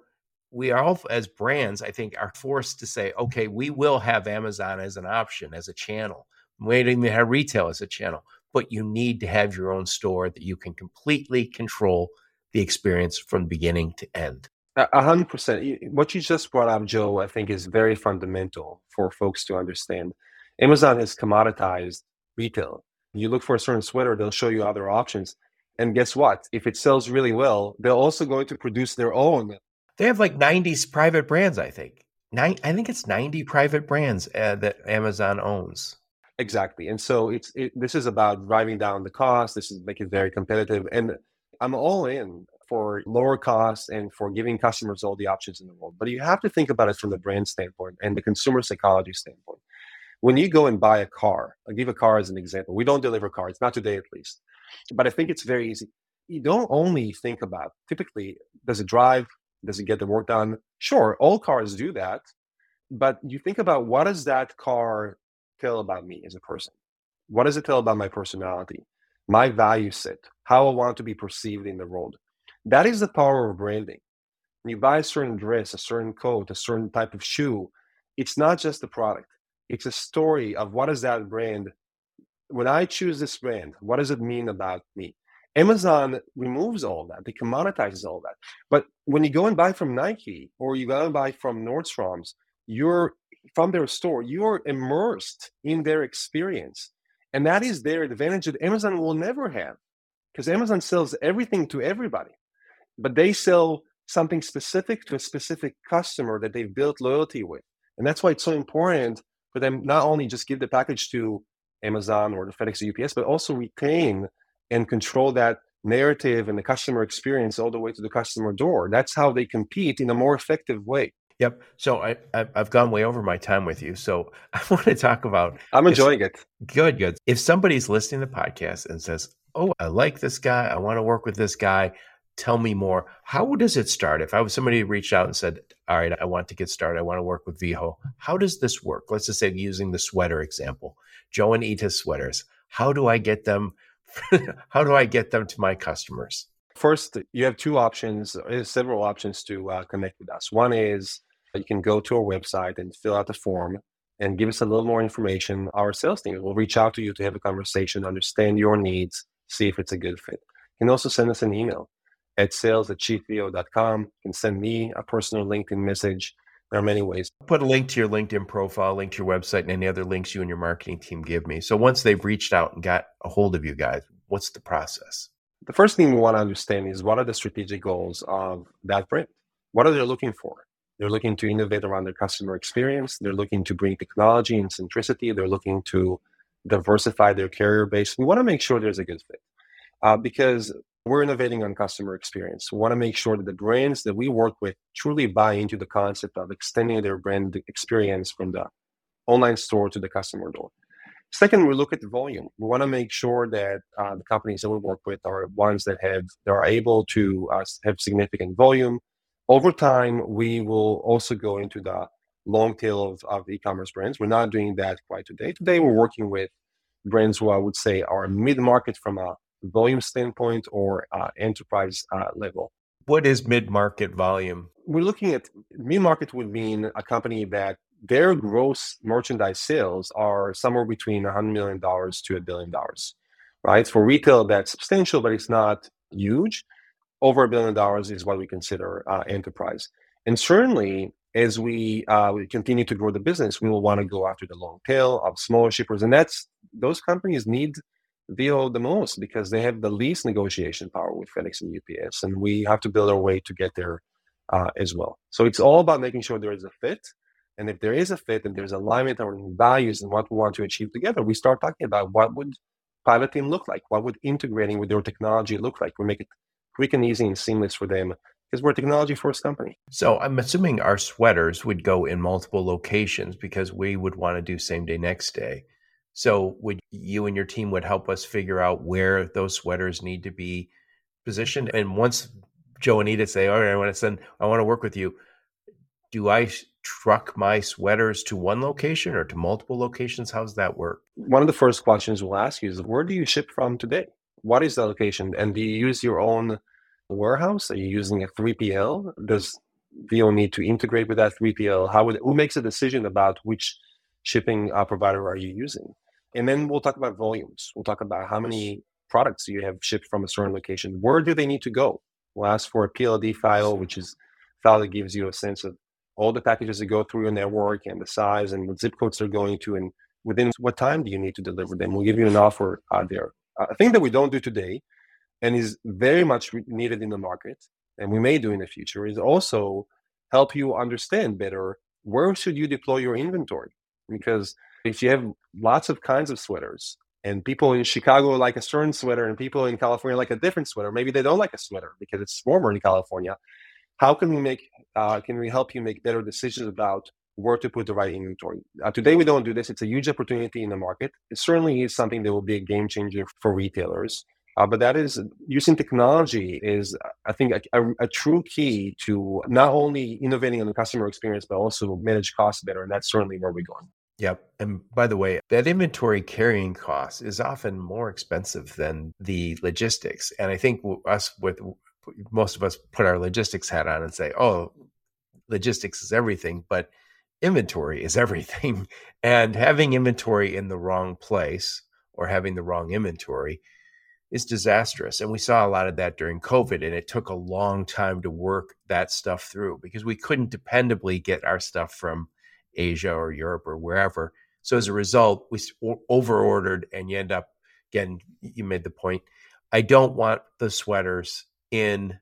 we are all as brands, I think, are forced to say, okay, we will have Amazon as an option, as a channel. We don't have retail as a channel, but you need to have your own store that you can completely control the experience from beginning to end. A hundred percent. What you just brought up, Joe, I think is very fundamental for folks to understand. Amazon has commoditized retail. You look for a certain sweater, they'll show you other options. And guess what? If it sells really well, they're also going to produce their own. They have like 90 private brands, I think. Nine, I think it's 90 private brands uh, that Amazon owns. Exactly. And so it's it, this is about driving down the cost. This is making it very competitive. And I'm all in for lower costs and for giving customers all the options in the world. But you have to think about it from the brand standpoint and the consumer psychology standpoint. When you go and buy a car, I'll give a car as an example. We don't deliver cars, not today at least. But I think it's very easy. You don't only think about typically, does it drive? Does it get the work done? Sure, all cars do that. But you think about what does that car tell about me as a person? What does it tell about my personality? my value set, how I want to be perceived in the world. That is the power of branding. When you buy a certain dress, a certain coat, a certain type of shoe, it's not just the product. It's a story of what is that brand. When I choose this brand, what does it mean about me? Amazon removes all that. They commoditizes all that. But when you go and buy from Nike or you go and buy from Nordstrom's, you're from their store, you're immersed in their experience. And that is their advantage that Amazon will never have because Amazon sells everything to everybody, but they sell something specific to a specific customer that they've built loyalty with. And that's why it's so important for them not only just give the package to Amazon or the FedEx or UPS, but also retain and control that narrative and the customer experience all the way to the customer door. That's how they compete in a more effective way. Yep. So I, I've gone way over my time with you. So [LAUGHS] I want to talk about. I'm enjoying it. Good, good. If somebody's listening to the podcast and says, "Oh, I like this guy. I want to work with this guy," tell me more. How does it start? If I was somebody who reached out and said, All right, I want to get started, I want to work with Veho, how does this work? Let's just say using the sweater example, Joe and Ita sweaters. How do I get them? [LAUGHS] how do I get them to my customers? First, you have two options, several options to uh, connect with us. One is you can go to our website and fill out the form and give us a little more information. Our sales team will reach out to you to have a conversation, understand your needs, see if it's a good fit. You can also send us an email at sales at shipveho.com. You can send me a personal LinkedIn message. There are many ways. Put a link to your LinkedIn profile, link to your website, and any other links you and your marketing team give me. So once they've reached out and got a hold of you guys, what's the process? The first thing we want to understand is what are the strategic goals of that brand? What are they looking for? They're looking to innovate around their customer experience. They're looking to bring technology and centricity. They're looking to diversify their carrier base. We want to make sure there's a good fit uh, because we're innovating on customer experience. We want to make sure that the brands that we work with truly buy into the concept of extending their brand experience from the online store to the customer door. Second, we look at the volume. We want to make sure that uh, the companies that we work with are ones that have that are able to uh, have significant volume. Over time, we will also go into the long tail of, of e-commerce brands. We're not doing that quite today. Today, we're working with brands who I would say are mid-market from a volume standpoint or uh, enterprise uh, level. What is mid market volume? We're looking at mid market would mean a company that their gross merchandise sales are somewhere between $100 million to a billion dollars, right? For retail, that's substantial, but it's not huge. Over a billion dollars is what we consider uh, enterprise. And certainly, as we, uh, we continue to grow the business, we will want to go after the long tail of smaller shippers. And that's those companies need Veho the most because they have the least negotiation power with FedEx and UPS, and we have to build our way to get there uh, as well. So it's all about making sure there is a fit, and if there is a fit and there's alignment on values and what we want to achieve together, we start talking about what would pilot team look like, what would integrating with their technology look like. We make it quick and easy and seamless for them because we're a technology first company. So I'm assuming our sweaters would go in multiple locations because we would want to do same day, next day. So would you and your team would help us figure out where those sweaters need to be positioned? And once Joe and Ita say, "All right, I want to send, I want to work with you," do I truck my sweaters to one location or to multiple locations? How's that work? One of the first questions we'll ask you is, "Where do you ship from today? What is the location? And do you use your own warehouse? Are you using a 3PL? Does Veho need to integrate with that 3PL? How would who makes a decision about which shipping uh, provider are you using?" And then we'll talk about volumes. We'll talk about how many products you have shipped from a certain location. Where do they need to go? We'll ask for a PLD file, which is a file that gives you a sense of all the packages that go through your network and the size and what zip codes they're going to and within what time do you need to deliver them. We'll give you an offer out there. A thing that we don't do today and is very much needed in the market and we may do in the future is also help you understand better where should you deploy your inventory because if you have lots of kinds of sweaters and people in Chicago like a certain sweater and people in California like a different sweater, maybe they don't like a sweater because it's warmer in California. How can we make, uh, can we help you make better decisions about where to put the right inventory? Uh, today, we don't do this. It's a huge opportunity in the market. It certainly is something that will be a game changer for retailers. Uh, but that is using technology is, I think, a, a, a, true key to not only innovating on the customer experience, but also manage costs better. And that's certainly where we're going. Yep. And by the way, that inventory carrying cost is often more expensive than the logistics. And I think us with most of us put our logistics hat on and say, "Oh, logistics is everything," but inventory is [LAUGHS] everything. And having inventory in the wrong place or having the wrong inventory is disastrous. And we saw a lot of that during COVID. And it took a long time to work that stuff through because we couldn't dependably get our stuff from Asia or Europe or wherever. So as a result, we over ordered, and you end up again. You made the point. I don't want the sweaters in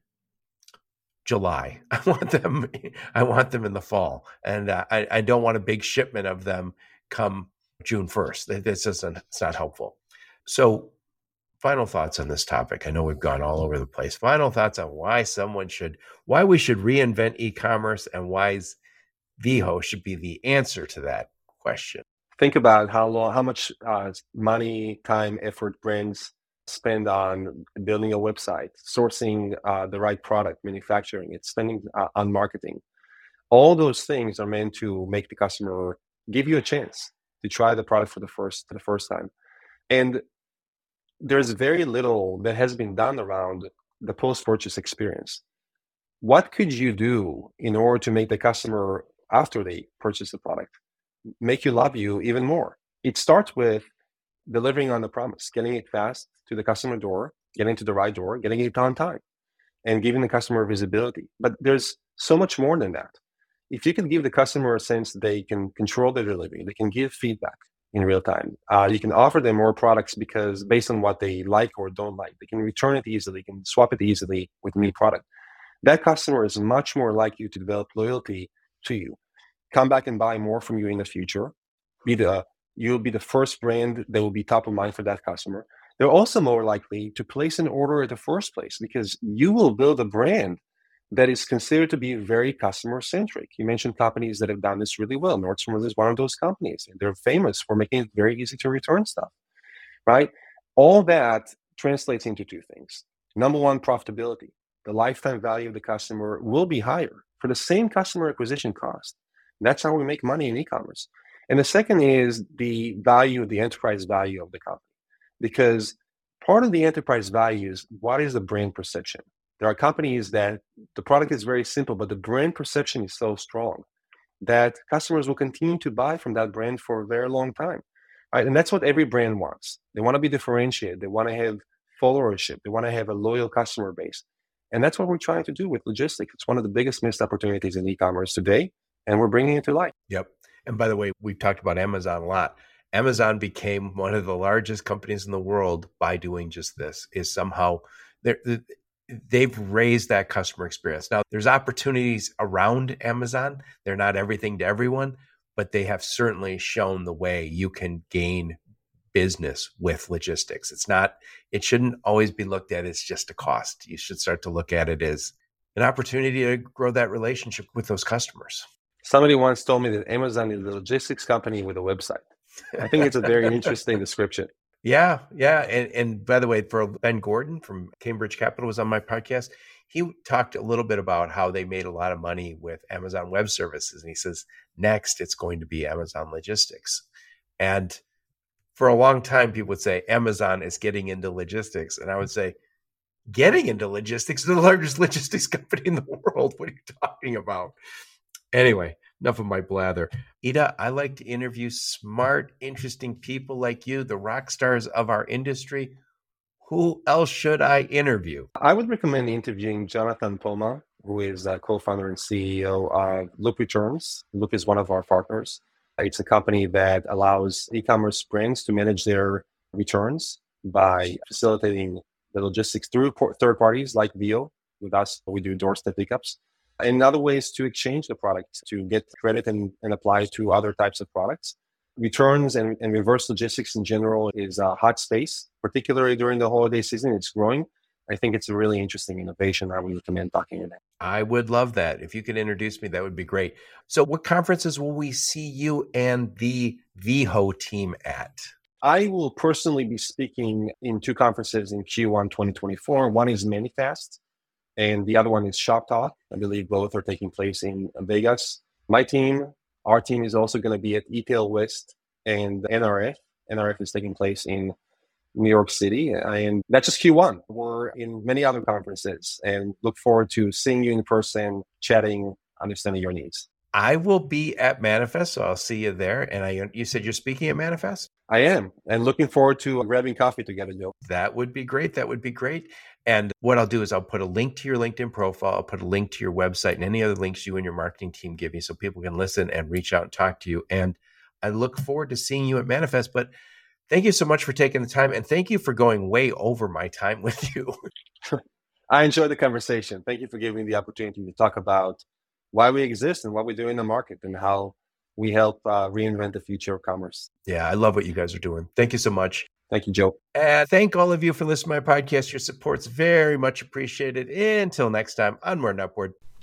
July. [LAUGHS] I want them. I want them in the fall, and uh, I, I don't want a big shipment of them come June first. This isn't. It's not helpful. So, final thoughts on this topic. I know we've gone all over the place. Final thoughts on why someone should, why we should reinvent e-commerce, and why Veho should be the answer to that question. Think about how long, how much uh, money, time, effort brands spend on building a website, sourcing uh, the right product, manufacturing it, spending uh, on marketing. All those things are meant to make the customer give you a chance to try the product for the first the first time. And there's very little that has been done around the post-purchase experience. What could you do in order to make the customer after they purchase the product make you love you even more? It starts with delivering on the promise, getting it fast to the customer door, getting to the right door, getting it on time, and giving the customer visibility. But there's so much more than that. If you can give the customer a sense they can control their delivery, they can give feedback in real time. Uh, you can offer them more products because based on what they like or don't like, they can return it easily, can swap it easily with new product. That customer is much more likely to develop loyalty to you, come back and buy more from you in the future, be the you'll be the first brand that will be top of mind for that customer. They're also more likely to place an order at the first place because you will build a brand that is considered to be very customer centric. You mentioned companies that have done this really well. Nordstrom is one of those companies. They're famous for making it very easy to return stuff, right? All that translates into two things. Number one, profitability. The lifetime value of the customer will be higher for the same customer acquisition cost. That's how we make money in e commerce. And the second is the value, the enterprise value of the company. Because part of the enterprise value is what is the brand perception? There are companies that the product is very simple, but the brand perception is so strong that customers will continue to buy from that brand for a very long time. Right? And that's what every brand wants. They want to be differentiated. They want to have followership. They want to have a loyal customer base. And that's what we're trying to do with logistics. It's one of the biggest missed opportunities in e-commerce today, and we're bringing it to life. Yep. And by the way, we've talked about Amazon a lot. Amazon became one of the largest companies in the world by doing just this. Is somehow they've raised that customer experience. Now, there's opportunities around Amazon. They're not everything to everyone, but they have certainly shown the way you can gain business with logistics. It's not, it shouldn't always be looked at as just a cost. You should start to look at it as an opportunity to grow that relationship with those customers. Somebody once told me that Amazon is a logistics company with a website. I think it's a very [LAUGHS] interesting description. Yeah, yeah. And and by the way, for Ben Gordon from Cambridge Capital was on my podcast. He talked a little bit about how they made a lot of money with Amazon Web Services. And he says, next it's going to be Amazon Logistics. And for a long time, people would say Amazon is getting into logistics. And I would say, getting into logistics, they're the [LAUGHS] largest logistics company in the world. What are you talking about? Anyway, enough of my blather. Ita, I like to interview smart, interesting people like you, the rock stars of our industry. Who else should I interview? I would recommend interviewing Jonathan Poma, who is a co-founder and CEO of Loop Returns. Loop is one of our partners. It's a company that allows e-commerce brands to manage their returns by facilitating the logistics through third parties like Veho. With us, we do doorstep pickups and other ways to exchange the product to get credit and, and apply to other types of products. Returns and, and reverse logistics in general is a hot space, particularly during the holiday season. It's growing. I think it's a really interesting innovation. I would recommend talking about. I would love that. If you could introduce me, that would be great. So, what conferences will we see you and the Veho team at? I will personally be speaking in two conferences in Q1 2024. One is Manifest, and the other one is Shop Talk. I believe both are taking place in Vegas. My team, our team is also going to be at eTail West and NRF. NRF is taking place in New York City, and that's just Q1. We're in many other conferences and look forward to seeing you in person, chatting, understanding your needs. I will be at Manifest, so I'll see you there. And I, you said you're speaking at Manifest. I am, and looking forward to grabbing coffee together, Joe. That would be great. That would be great. And what I'll do is I'll put a link to your LinkedIn profile. I'll put a link to your website and any other links you and your marketing team give me so people can listen and reach out and talk to you. And I look forward to seeing you at Manifest. But thank you so much for taking the time and thank you for going way over my time [LAUGHS] with you. I enjoyed the conversation. Thank you for giving me the opportunity to talk about why we exist and what we do in the market and how we help uh, reinvent the future of commerce. Yeah, I love what you guys are doing. Thank you so much. Thank you, Joe. And thank all of you for listening to my podcast. Your support's very much appreciated. Until next time, onward and upward.